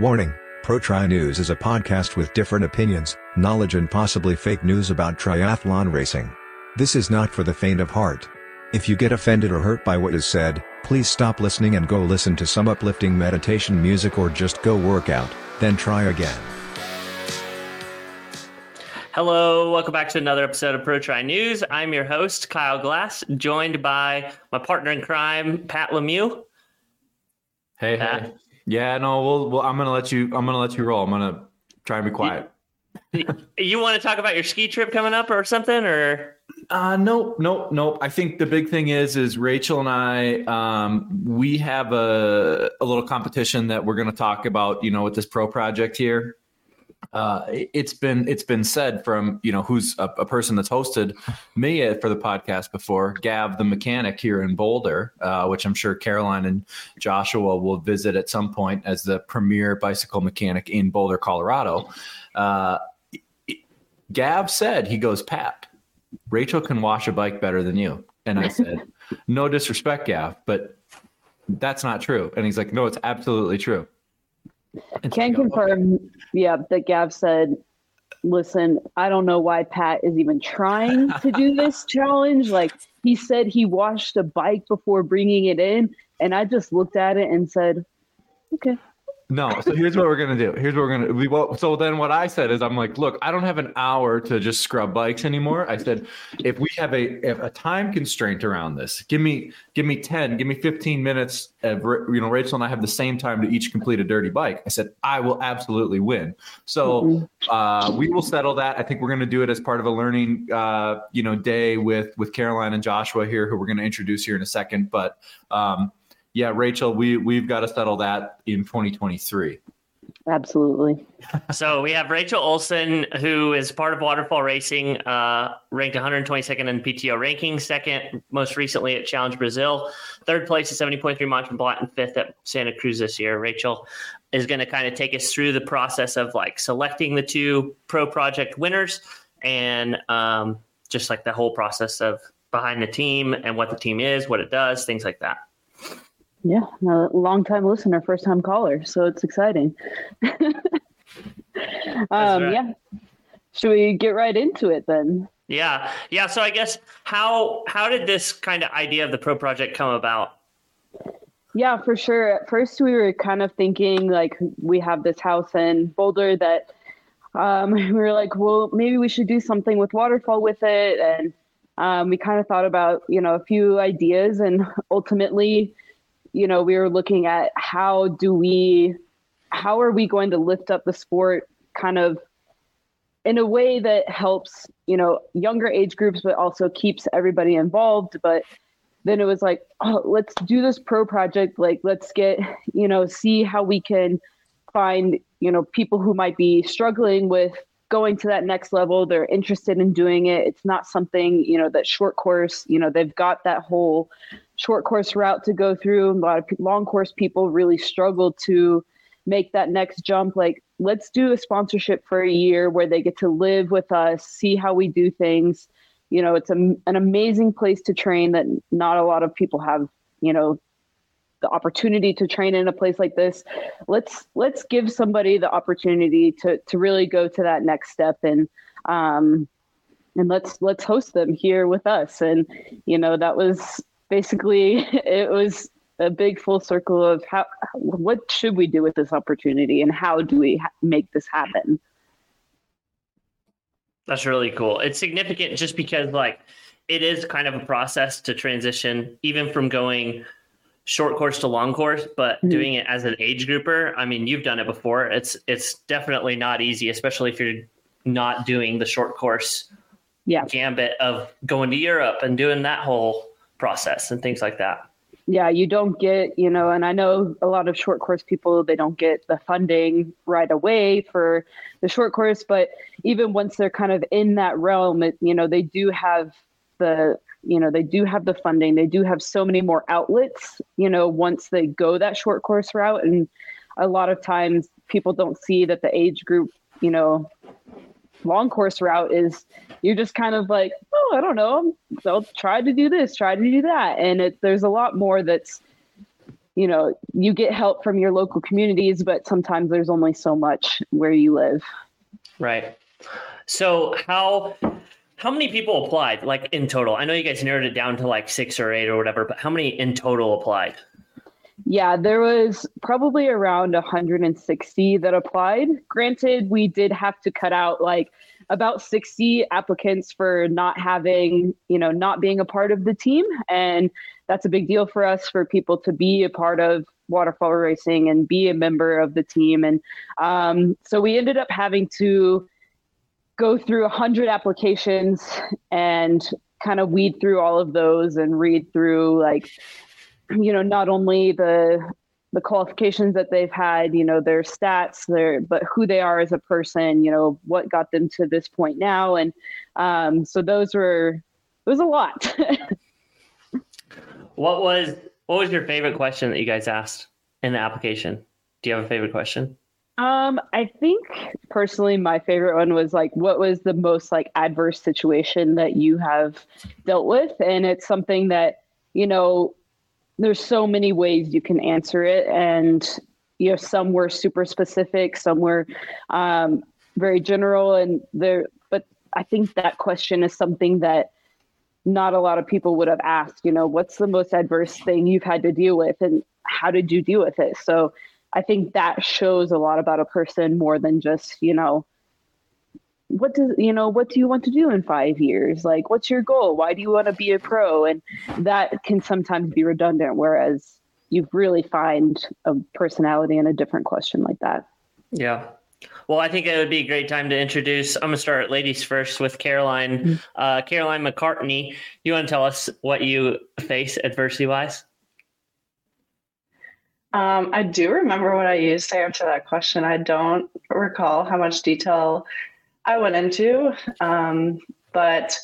Warning Pro Tri News is a podcast with different opinions, knowledge, and possibly fake news about triathlon racing. This is not for the faint of heart. If you get offended or hurt by what is said, please stop listening and go listen to some uplifting meditation music or just go work out, then try again. Hello, welcome back to another episode of Pro Tri News. I'm your host, Kyle Glass, joined by my partner in crime, Pat Lemieux. Hey, Pat. hey. Yeah, no, we'll, we'll, I'm gonna let you. I'm gonna let you roll. I'm gonna try and be quiet. You, you want to talk about your ski trip coming up or something, or? Uh, nope, nope, nope. I think the big thing is, is Rachel and I, um, we have a, a little competition that we're going to talk about, you know, with this pro project here uh, it's been it's been said from you know who's a, a, person that's hosted me for the podcast before, Gav the mechanic here in Boulder, uh, which I'm sure Caroline and Joshua will visit at some point as the premier bicycle mechanic in Boulder, Colorado. Uh, Gav said he goes, Pat, Rachel can wash a bike better than you, and I said, no disrespect, Gav, but that's not true. And he's like, no, it's absolutely true. Can confirm, yeah, that Gav said, listen, I don't know why Pat is even trying to do this challenge. Like he said he washed a bike before bringing it in. And I just looked at it and said, okay. No. So here's what we're gonna do. Here's what we're gonna we well, so then what I said is I'm like, look, I don't have an hour to just scrub bikes anymore. I said, if we have a if a time constraint around this, give me give me 10, give me 15 minutes of you know, Rachel and I have the same time to each complete a dirty bike. I said, I will absolutely win. So mm-hmm. uh, we will settle that. I think we're gonna do it as part of a learning uh, you know, day with with Caroline and Joshua here, who we're gonna introduce here in a second. But um yeah, Rachel, we we've got to settle that in 2023. Absolutely. so we have Rachel Olson, who is part of Waterfall Racing, uh, ranked 122nd in PTO ranking, second most recently at Challenge Brazil, third place at 70.3 Mont Tremblant, and fifth at Santa Cruz this year. Rachel is going to kind of take us through the process of like selecting the two pro project winners and um, just like the whole process of behind the team and what the team is, what it does, things like that. Yeah, a long time listener, first time caller. So it's exciting. um, right. Yeah. Should we get right into it then? Yeah. Yeah. So I guess how how did this kind of idea of the pro project come about? Yeah, for sure. At first we were kind of thinking like we have this house in Boulder that um, we were like, well, maybe we should do something with waterfall with it. And um, we kind of thought about, you know, a few ideas and ultimately you know, we were looking at how do we, how are we going to lift up the sport kind of in a way that helps, you know, younger age groups, but also keeps everybody involved. But then it was like, oh, let's do this pro project. Like, let's get, you know, see how we can find, you know, people who might be struggling with going to that next level. They're interested in doing it. It's not something, you know, that short course, you know, they've got that whole short course route to go through. A lot of long course people really struggle to make that next jump. Like, let's do a sponsorship for a year where they get to live with us, see how we do things. You know, it's a, an amazing place to train that not a lot of people have, you know, the opportunity to train in a place like this. Let's let's give somebody the opportunity to to really go to that next step and um and let's let's host them here with us and you know that was basically it was a big full circle of how what should we do with this opportunity and how do we ha- make this happen that's really cool it's significant just because like it is kind of a process to transition even from going short course to long course but mm-hmm. doing it as an age grouper i mean you've done it before it's it's definitely not easy especially if you're not doing the short course yeah. gambit of going to europe and doing that whole process and things like that. Yeah you don't get you know and i know a lot of short course people they don't get the funding right away for the short course but even once they're kind of in that realm it, you know they do have the you know they do have the funding. They do have so many more outlets you know once they go that short course route. And a lot of times people don't see that the age group you know long course route is you're just kind of like, oh, I don't know, I'll try to do this, try to do that, and it, there's a lot more that's you know, you get help from your local communities, but sometimes there's only so much where you live. Right. So how how many people applied like in total? I know you guys narrowed it down to like 6 or 8 or whatever, but how many in total applied? Yeah, there was probably around 160 that applied. Granted, we did have to cut out like about 60 applicants for not having, you know, not being a part of the team. And that's a big deal for us for people to be a part of waterfall racing and be a member of the team. And um, so we ended up having to go through 100 applications and kind of weed through all of those and read through like you know not only the the qualifications that they've had, you know, their stats, their but who they are as a person, you know, what got them to this point now, and um, so those were it was a lot. what was what was your favorite question that you guys asked in the application? Do you have a favorite question? Um, I think personally, my favorite one was like, what was the most like adverse situation that you have dealt with? And it's something that, you know, there's so many ways you can answer it. And you know some were super specific some were um, very general. And there but i think that question is something that not a lot of people would have asked you know what's the most adverse thing you've had to deal with and how did you deal with it? So i think that shows a lot about a person more than just you know what does you know what do you want to do in five years? Like what's your goal? Why do you want to be a pro? And that can sometimes be redundant whereas you really find a personality in a different question like that. Yeah. Well i think it would be a great time to introduce i'm going to start ladies first with caroline mm-hmm. uh, caroline mccartney. You want to tell us what you face adversity wise um, I do remember what I used to answer that question. I don't recall how much detail I went into. Um, but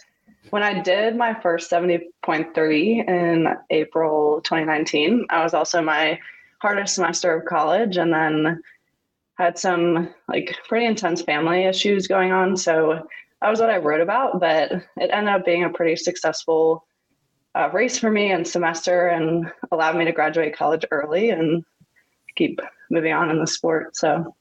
when I did my first 70.3 in April 2019, I was also my hardest semester of college and then had some like pretty intense family issues going on. So that was what I wrote about, but it ended up being a pretty successful uh, race for me and semester and allowed me to graduate college early and keep moving on in the sport. So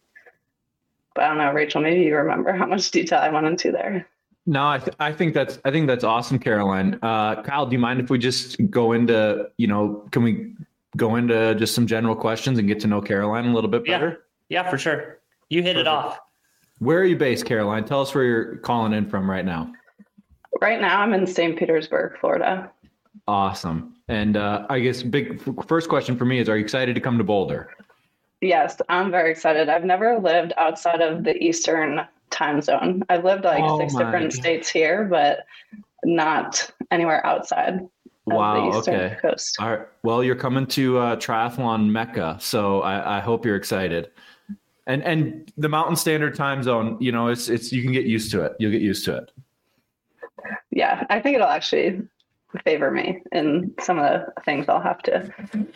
but I don't know, Rachel, maybe you remember how much detail I went into there. No, I, th- I think that's I think that's awesome, Caroline. Uh, Kyle, do you mind if we just go into you know can we go into just some general questions and get to know Caroline a little bit better? Yeah, yeah, for sure. You hit Perfect. it off. Where are you based, Caroline? Tell us where you're calling in from right now. Right now, I'm in St. Petersburg, Florida. Awesome. And uh, I guess big first question for me is: Are you excited to come to Boulder? Yes, I'm very excited. I've never lived outside of the Eastern time zone. I've lived like oh six different God. states here, but not anywhere outside. Wow. okay. Coast. All right. Well, you're coming to uh, triathlon mecca, so I, I hope you're excited. And and the Mountain Standard Time Zone, you know, it's it's you can get used to it. You'll get used to it. Yeah, I think it'll actually favor me in some of the things I'll have to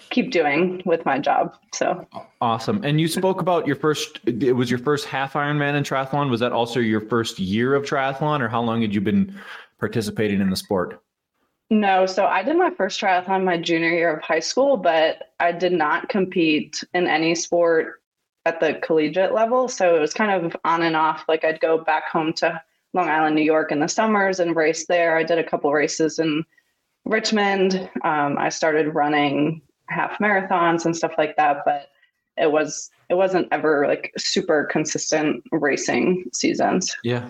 keep doing with my job. So awesome. And you spoke about your first, it was your first half Ironman in triathlon. Was that also your first year of triathlon or how long had you been participating in the sport? No, so I did my first triathlon my junior year of high school, but I did not compete in any sport at the collegiate level. So it was kind of on and off. Like I'd go back home to Long Island, New York in the summers and race there. I did a couple races in Richmond. Um, I started running half marathons and stuff like that, but it was it wasn't ever like super consistent racing seasons. Yeah.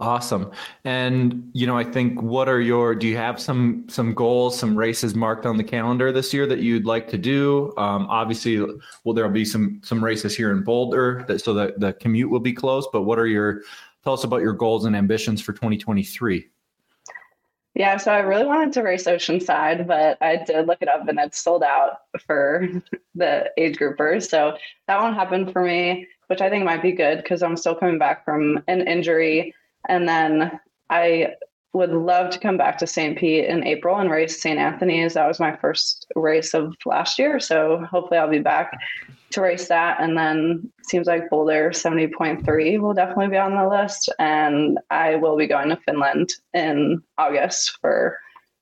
Awesome. And you know, I think what are your do you have some some goals, some races marked on the calendar this year that you'd like to do? Um, obviously, well, there'll be some some races here in Boulder that so that the commute will be close. But what are your tell us about your goals and ambitions for 2023? Yeah, so I really wanted to race Oceanside, but I did look it up and it's sold out for the age groupers. So that won't happen for me, which I think might be good because I'm still coming back from an injury. And then I would love to come back to St. Pete in April and race St. Anthony's. That was my first race of last year. So hopefully I'll be back to race that. And then seems like Boulder 70.3 will definitely be on the list. And I will be going to Finland in August for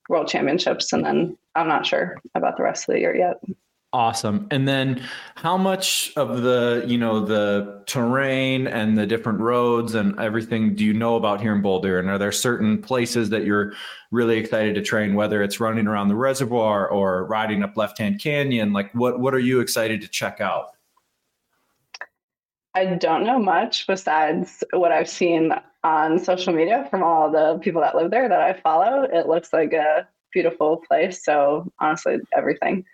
World Championships. And then I'm not sure about the rest of the year yet. Awesome. And then how much of the, you know, the terrain and the different roads and everything do you know about here in Boulder? And are there certain places that you're really excited to train, whether it's running around the reservoir or riding up Left Hand Canyon? Like what what are you excited to check out? I don't know much besides what I've seen on social media from all the people that live there that I follow. It looks like a beautiful place. So honestly, everything.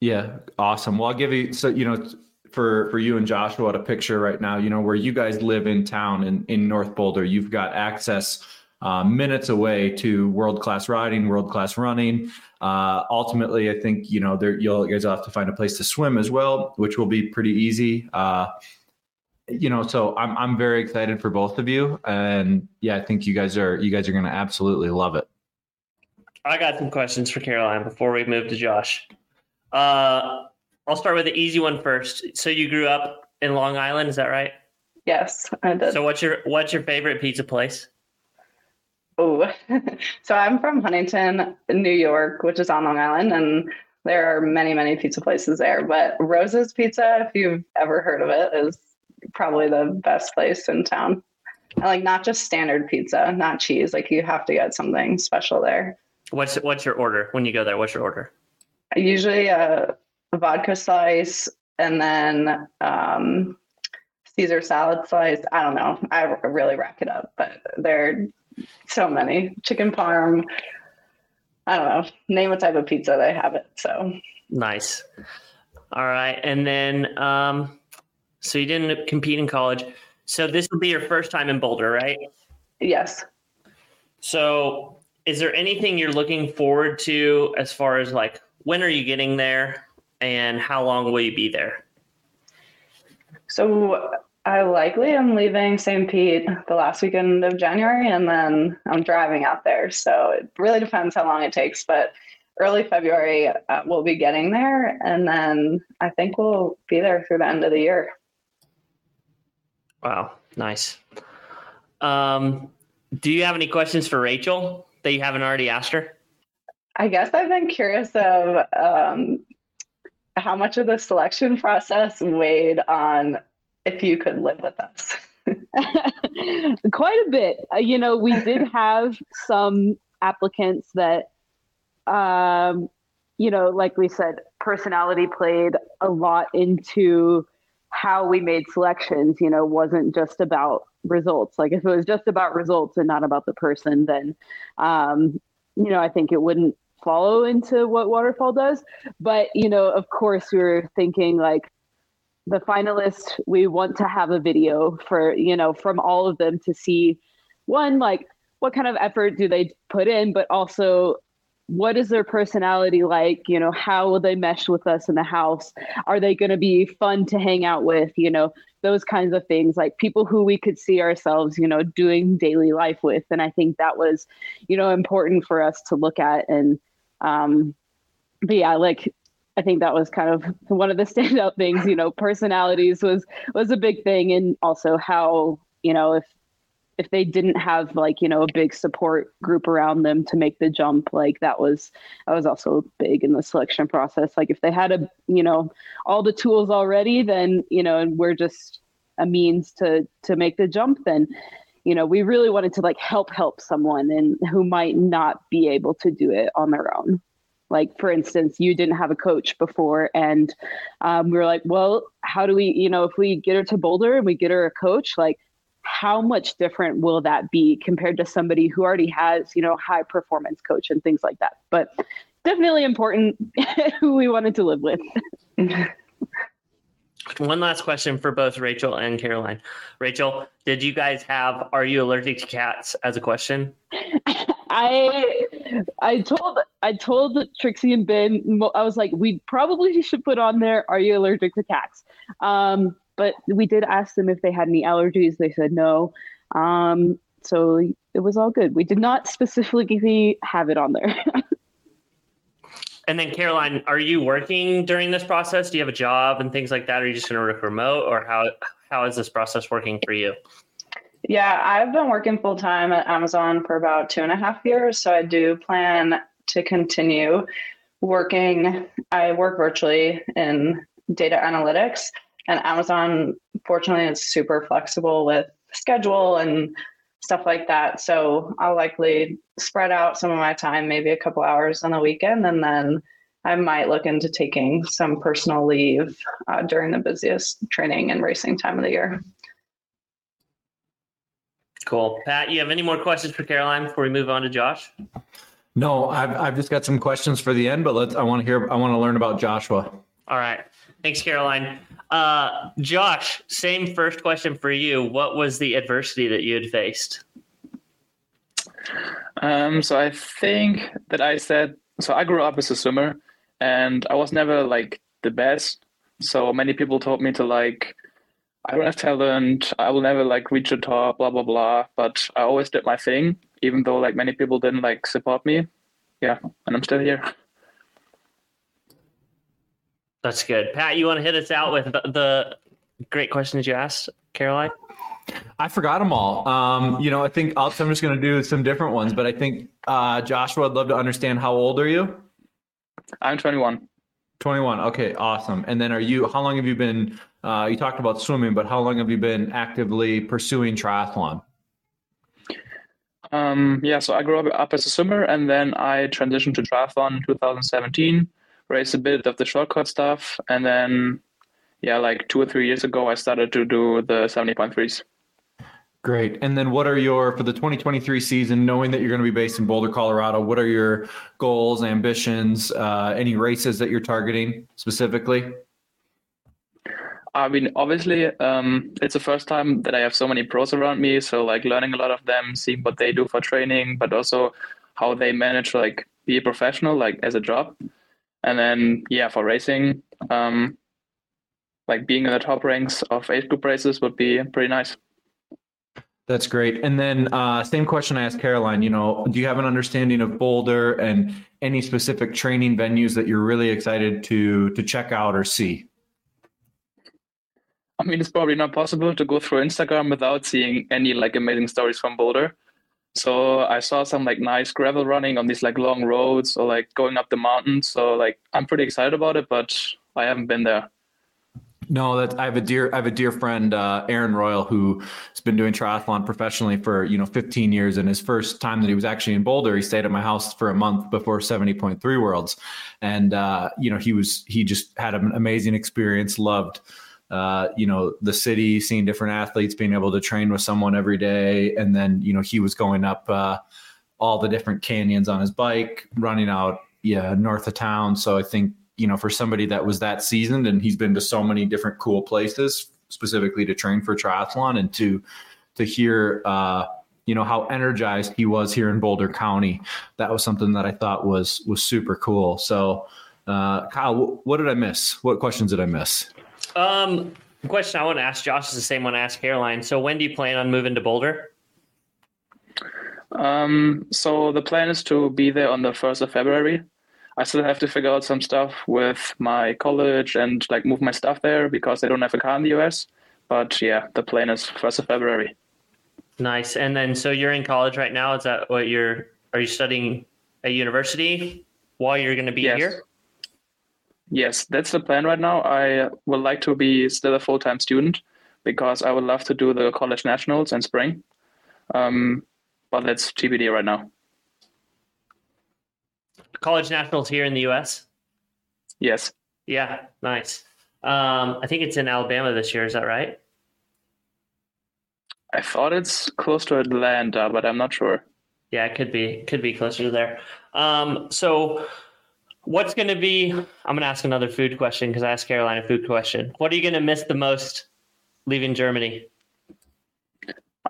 Yeah, awesome. Well, I'll give you so you know for for you and Joshua a picture right now. You know where you guys live in town in in North Boulder. You've got access uh, minutes away to world class riding, world class running. Uh, ultimately, I think you know there you'll you guys will have to find a place to swim as well, which will be pretty easy. Uh, you know, so I'm I'm very excited for both of you, and yeah, I think you guys are you guys are going to absolutely love it. I got some questions for Caroline before we move to Josh. Uh, I'll start with the easy one first. So you grew up in Long Island, is that right? Yes, I did. So what's your what's your favorite pizza place? Oh, so I'm from Huntington, New York, which is on Long Island, and there are many, many pizza places there. But Rose's Pizza, if you've ever heard of it, is probably the best place in town. And like not just standard pizza, not cheese. Like you have to get something special there. What's what's your order when you go there? What's your order? Usually a, a vodka slice and then um, Caesar salad slice. I don't know. I really rack it up, but there are so many chicken parm. I don't know. Name what type of pizza they have it. So nice. All right, and then um, so you didn't compete in college. So this will be your first time in Boulder, right? Yes. So is there anything you're looking forward to as far as like when are you getting there and how long will you be there? So I likely am leaving St. Pete the last weekend of January and then I'm driving out there. So it really depends how long it takes, but early February uh, we'll be getting there and then I think we'll be there through the end of the year. Wow, nice. Um, do you have any questions for Rachel that you haven't already asked her? I guess I've been curious of um, how much of the selection process weighed on if you could live with us. Quite a bit. Uh, you know, we did have some applicants that, um, you know, like we said, personality played a lot into how we made selections. You know, wasn't just about results. Like if it was just about results and not about the person, then, um, you know, I think it wouldn't follow into what Waterfall does. But, you know, of course, we were thinking like the finalists, we want to have a video for, you know, from all of them to see one, like what kind of effort do they put in, but also what is their personality like? You know how will they mesh with us in the house? Are they going to be fun to hang out with? You know those kinds of things like people who we could see ourselves you know doing daily life with. And i think that was you know important for us to look at and um but yeah like i think that was kind of one of the standout things you know personalities was was a big thing. And also how you know if if they didn't have like you know a big support group around them to make the jump like that was that was also big in the selection process. Like if they had a you know all the tools already then you know and we're just a means to to make the jump then you know we really wanted to like help help someone and who might not be able to do it on their own like for instance you didn't have a coach before and um, we were like well how do we you know if we get her to boulder and we get her a coach like how much different will that be compared to somebody who already has, you know, high performance coach and things like that. But definitely important who we wanted to live with. One last question for both Rachel and Caroline. Rachel, did you guys have "Are you allergic to cats?" as a question? I I told I told Trixie and Ben I was like we probably should put on there "Are you allergic to cats?" Um, but we did ask them if they had any allergies. They said no. Um, so it was all good. We did not specifically have it on there. and then Caroline, are you working during this process? Do you have a job and things like that? Are you just going to work remote, or how how is this process working for you? Yeah, I've been working full time at Amazon for about two and a half years, so I do plan to continue working, I work virtually in data analytics, and Amazon, fortunately, is super flexible with schedule and stuff like that. So I'll likely spread out some of my time, maybe a couple hours on the weekend, and then I might look into taking some personal leave uh, during the busiest training and racing time of the year. Cool. Pat, you have any more questions for Caroline before we move on to Josh? No, I've, I've just got some questions for the end, but let's. I want to hear. I want to learn about Joshua. All right. Thanks, Caroline. Uh, Josh, same first question for you. What was the adversity that you had faced? Um, so I think that I said so. I grew up as a swimmer, and I was never like the best. So many people told me to like, I don't have talent. I will never like reach the top. Blah blah blah. But I always did my thing, even though like many people didn't like support me. Yeah, and I'm still here. That's good. Pat, you want to hit us out with the, the great questions you asked, Caroline? I forgot them all. Um, you know, I think I'll, I'm just going to do some different ones, but I think uh, Joshua, I'd love to understand how old are you? I'm 21. 21. Okay, awesome. And then are you, how long have you been, uh, you talked about swimming, but how long have you been actively pursuing triathlon? Um, yeah, so I grew up, up as a swimmer and then I transitioned to triathlon in 2017, raced a bit of the shortcut stuff. And then, yeah, like two or three years ago, I started to do the 70.3s. Great. And then what are your, for the 2023 season, knowing that you're going to be based in Boulder, Colorado, what are your goals, ambitions, uh, any races that you're targeting specifically? I mean, obviously, um, it's the first time that I have so many pros around me. So, like, learning a lot of them, seeing what they do for training, but also how they manage like be a professional, like as a job. And then, yeah, for racing, um, like being in the top ranks of age group races would be pretty nice. That's great. And then, uh, same question I asked Caroline. You know, do you have an understanding of Boulder and any specific training venues that you're really excited to to check out or see? I mean, it's probably not possible to go through Instagram without seeing any like amazing stories from Boulder. So I saw some like nice gravel running on these like long roads or like going up the mountain. So like I'm pretty excited about it, but I haven't been there. No, that I have a dear I have a dear friend, uh, Aaron Royle, who has been doing triathlon professionally for you know 15 years. And his first time that he was actually in Boulder, he stayed at my house for a month before 70.3 Worlds, and uh, you know he was he just had an amazing experience, loved. Uh, you know the city, seeing different athletes, being able to train with someone every day, and then you know he was going up uh, all the different canyons on his bike, running out yeah north of town. So I think you know, for somebody that was that seasoned and he's been to so many different cool places specifically to train for triathlon and to to hear uh, you know how energized he was here in Boulder County. That was something that I thought was was super cool. So, uh, Kyle, what did I miss? What questions did I miss? Um, question I want to ask Josh is the same one I asked Caroline. So, when do you plan on moving to Boulder? Um, so the plan is to be there on the first of February. I still have to figure out some stuff with my college and like move my stuff there because I don't have a car in the US. But yeah, the plan is first of February. Nice. And then, so you're in college right now. Is that what you're? Are you studying at university while you're going to be yes. here? Yes, that's the plan right now. I would like to be still a full time student because I would love to do the college nationals in spring. Um, but that's TBD right now college nationals here in the U.S. Yes. Yeah, nice. Um, I think it's in Alabama this year. Is that right? I thought it's close to Atlanta, but I'm not sure. Yeah, it could be. Could be closer to there. Um, so, what's going to be? I'm going to ask another food question because I asked Caroline a food question. What are you going to miss the most leaving Germany?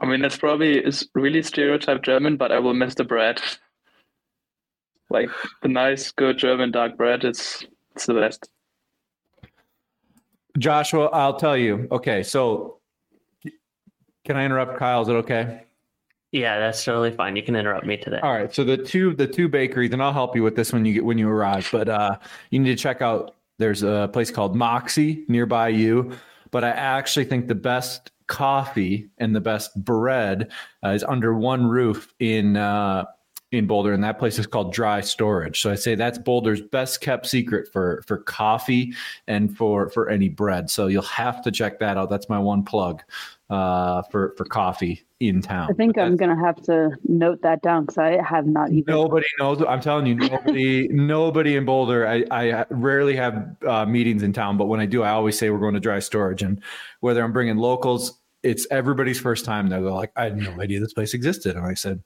I mean, that's probably is really stereotype German, but I will miss the bread like the nice, good German dark bread. It's it's the best. Joshua, I'll tell you. Okay, so can I interrupt Kyle? Is it okay? Yeah, that's totally fine. You can interrupt me today. All right. So the two the two bakeries, and I'll help you with this when you get when you arrive. But uh, you need to check out. There's a place called Moxie nearby you. But I actually think the best coffee and the best bread uh, is under one roof in uh, in Boulder, and that place is called Dry Storage. So I say that's Boulder's best kept secret for for coffee and for for any bread. So you'll have to check that out. That's my one plug uh, for for coffee in town. I think I'm gonna have to note that down because I have not even. Nobody knows. I'm telling you, nobody, nobody in Boulder. I, I rarely have uh, meetings in town, but when I do, I always say we're going to dry storage, and whether I'm bringing locals, it's everybody's first time. They're like, I had no idea this place existed, and I said,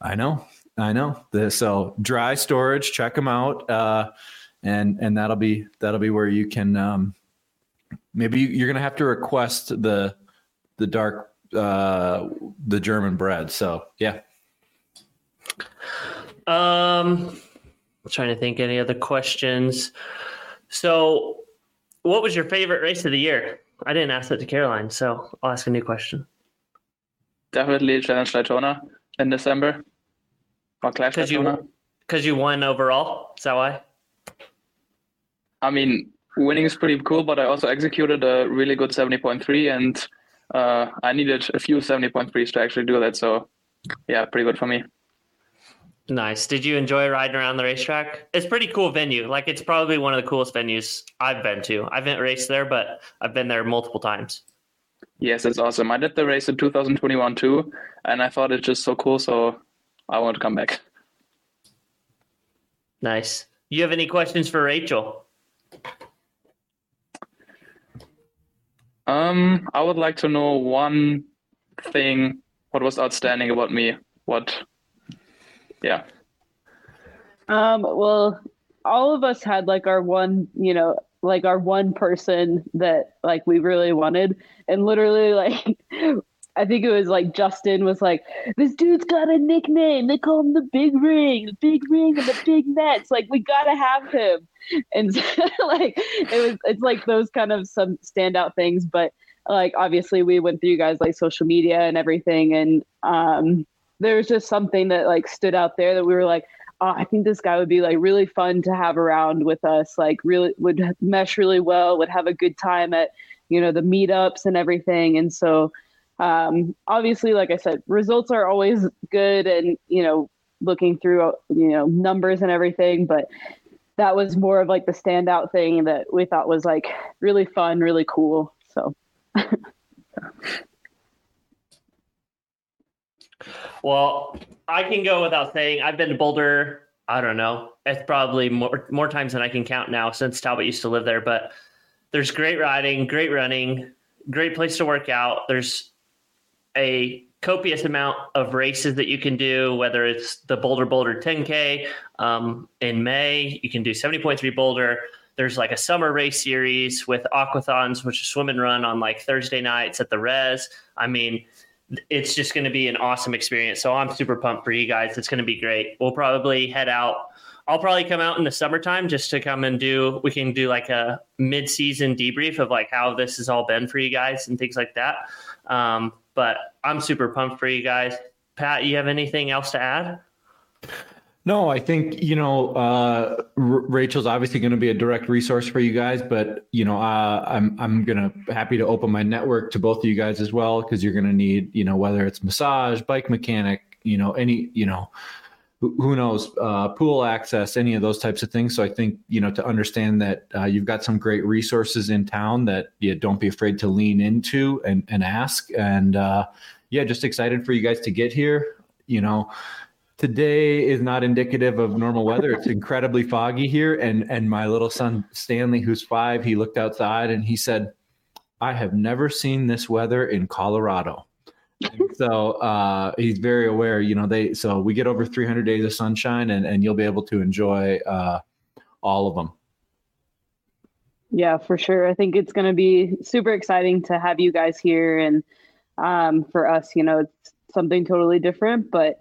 I know, I know. The, so dry storage, check them out, uh, and and that'll be that'll be where you can. Um, maybe you're gonna have to request the the dark uh the German bread. So yeah. Um, I'm trying to think any other questions. So, what was your favorite race of the year? I didn't ask that to Caroline, so I'll ask a new question. Definitely Challenge Daytona in December. Or Clash Because Daytona. you, because you won overall. Is that why? I mean, winning is pretty cool, but I also executed a really good 70.3 and uh, I needed a few 70.3s to actually do that. So, yeah, pretty good for me. Nice. Did you enjoy riding around the racetrack? It's pretty cool venue. Like it's probably one of the coolest venues I've been to. I haven't raced there, but I've been there multiple times. Yes, it's awesome. I did the race in 2021 too, and I thought it's just so cool. So, I want to come back. Nice. You have any questions for Rachel? Um, I would like to know one thing. What was outstanding about me? What? Yeah. Um, well, all of us had like our one, you know, like our one person that like we really wanted, and literally like. I think it was like Justin was like, this dude's got a nickname. They call him the Big Ring, the Big Ring, and the Big Nets. Like we gotta have him. And so, like it was, it's like those kind of some standout things. But like obviously we went through you guys like social media and everything, and um, there was just something that like stood out there that we were like, oh, I think this guy would be like really fun to have around with us. Like really would mesh really well. Would have a good time at you know the meetups and everything. And so um, obviously, like I said, results are always good, and you know looking through you know numbers and everything, but that was more of like the standout thing that we thought was like really fun, really cool. So. Well, I can go without saying I've been to Boulder. I don't know. It's probably more more times than I can count now since Talbot used to live there. But there's great riding, great running, great place to work out. There's a copious amount of races that you can do, whether it's the Bolder Boulder 10K um, in May, you can do 70.3 Boulder. There's like a summer race series with aquathons, which is swim and run on like Thursday nights at the res. I mean, it's just going to be an awesome experience. So I'm super pumped for you guys. It's going to be great. We'll probably head out. I'll probably come out in the summertime just to come and do. We can do like a mid-season debrief of like how this has all been for you guys and things like that. Um, but I'm super pumped for you guys. Pat, you have anything else to add? No, I think you know uh, R- Rachel's obviously going to be a direct resource for you guys, but you know uh, I'm I'm gonna happy to open my network to both of you guys as well because you're to need you know whether it's massage, bike mechanic, you know any you know who, knows uh, pool access, any of those types of things. So I think you know to understand that uh, you've got some great resources in town that you don't be afraid to lean into and and ask and uh, yeah, just excited for you guys to get here. You know today is not indicative of normal weather. It's incredibly foggy here. And and my little son Stanley, who's five, he looked outside and he said, "I have never seen this weather in Colorado." So uh, he's very aware. You know, they so we get over 300 days of sunshine, and and you'll be able to enjoy uh, all of them. Yeah, for sure. I think it's going to be super exciting to have you guys here, and um, for us, you know, it's something totally different, but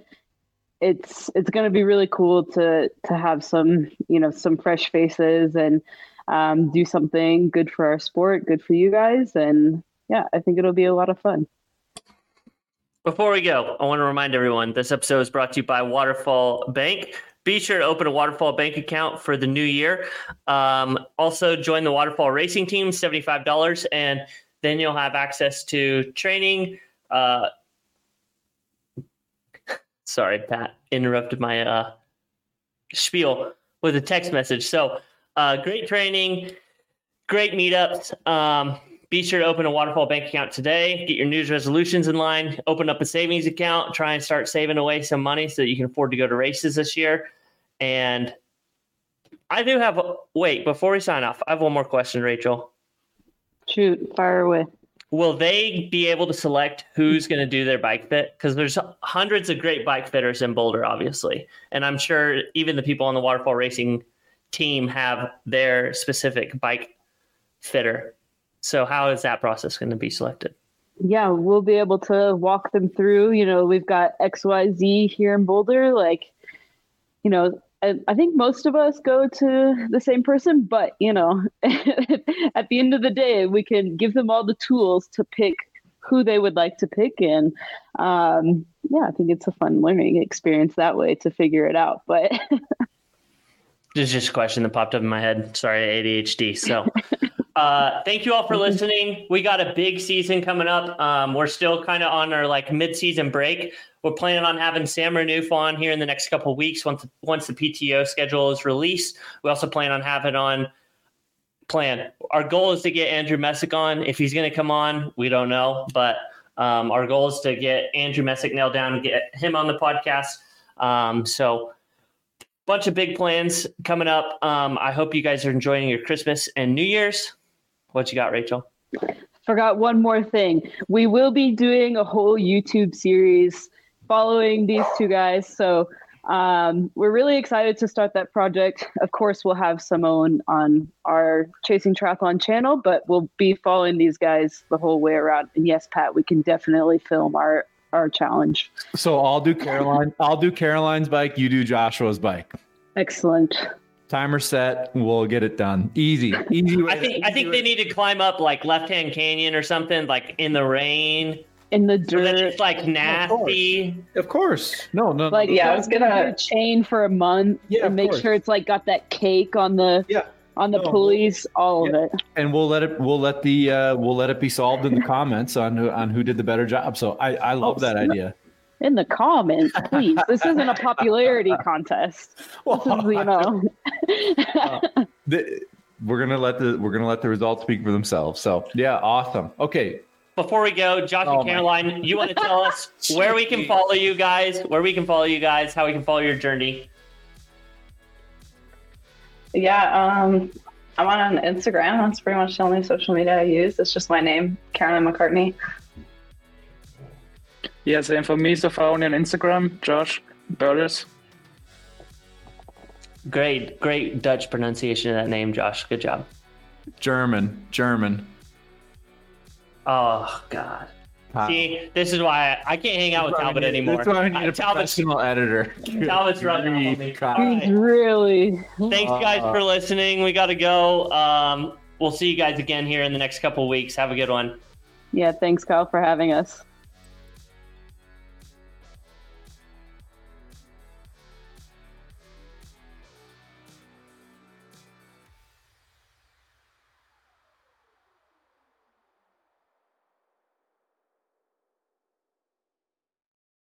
it's it's going to be really cool to to have some you know some fresh faces and um, do something good for our sport, good for you guys, and yeah, I think it'll be a lot of fun. Before we go, I want to remind everyone this episode is brought to you by Waterfall Bank. Be sure to open a Waterfall Bank account for the new year. Um, also, join the Waterfall Racing Team, $75, and then you'll have access to training, uh, Sorry, Pat interrupted my uh, spiel with a text message. So, uh, great training, great meetups. Um, be sure to open a waterfall bank account today. Get your news resolutions in line. Open up a savings account. Try and start saving away some money so that you can afford to go to races this year. And I do have. Wait, before we sign off, I have one more question, Rachel. Shoot, fire away. Will they be able to select who's going to do their bike fit? Because there's hundreds of great bike fitters in Boulder, obviously, and I'm sure even the people on the waterfall racing team have their specific bike fitter. So how is that process going to be selected? Yeah, we'll be able to walk them through. You know, we've got XYZ here in Boulder. Like, you know, I, I think most of us go to the same person, but, you know, at the end of the day, we can give them all the tools to pick who they would like to pick. And um, yeah, I think it's a fun learning experience that way to figure it out. But There's just a question that popped up in my head. Sorry, ADHD. So Uh, thank you all for listening. We got a big season coming up. Um, we're still kind of on our like mid-season break. We're planning on having Sam Renouf on here in the next couple weeks once once the PTO schedule is released. We also plan on having on plan. Our goal is to get Andrew Messick on. If he's going to come on, we don't know, but um, our goal is to get Andrew Messick nailed down and get him on the podcast. Um, so bunch of big plans coming up. Um, I hope you guys are enjoying your Christmas and New Year's. What you got, Rachel? Forgot one more thing. We will be doing a whole YouTube series following these two guys. So um, we're really excited to start that project. Of course, we'll have Simone on our Chasing Triathlon channel, but we'll be following these guys the whole way around. And yes, Pat, we can definitely film our our challenge. So I'll do Caroline. I'll do Caroline's bike. You do Joshua's bike. Excellent. Timer set. We'll get it done. Easy, easy. I think I think they need to climb up like Left Hand Canyon or something, like in the rain. In the So that dirt. it's like nasty. Of course. No, no. like Yeah, I was put gonna- your chain for a month Yeah, and make course. sure it's like got that cake on the Yeah. on the No, pulleys, all yeah. of it. and we'll let it. We'll let the. Uh, we'll let it be solved in the comments on who on who did the better job. So I I love Oh, that snap. idea. In the comments, please. this isn't a popularity contest. This is, you know. The- we're gonna let the we're gonna let the results speak for themselves. So yeah, awesome. Okay, Before we go, Josh Oh, and my Caroline, you want to tell us where we can follow you guys, where we can follow you guys, how we can follow your journey. Yeah, um, I'm on Instagram. That's pretty much the only social media I use. It's just my name, Caroline McCartney. Yeah, same for me. So far only on Instagram, Josh Burles. Great, great Dutch pronunciation of that name, Josh. Good job. German, German. Oh God. Wow. See, this is why I, I can't hang out with That's why Talbot we need- anymore. That's why we need Uh, a Talbot's, professional editor. Talbot's running off on me. Grief, God. All He's right. really Thanks, guys, for listening. We got to go. Um, we'll see you guys again here in the next couple weeks. Have a good one. yeah, thanks Kyle for having us.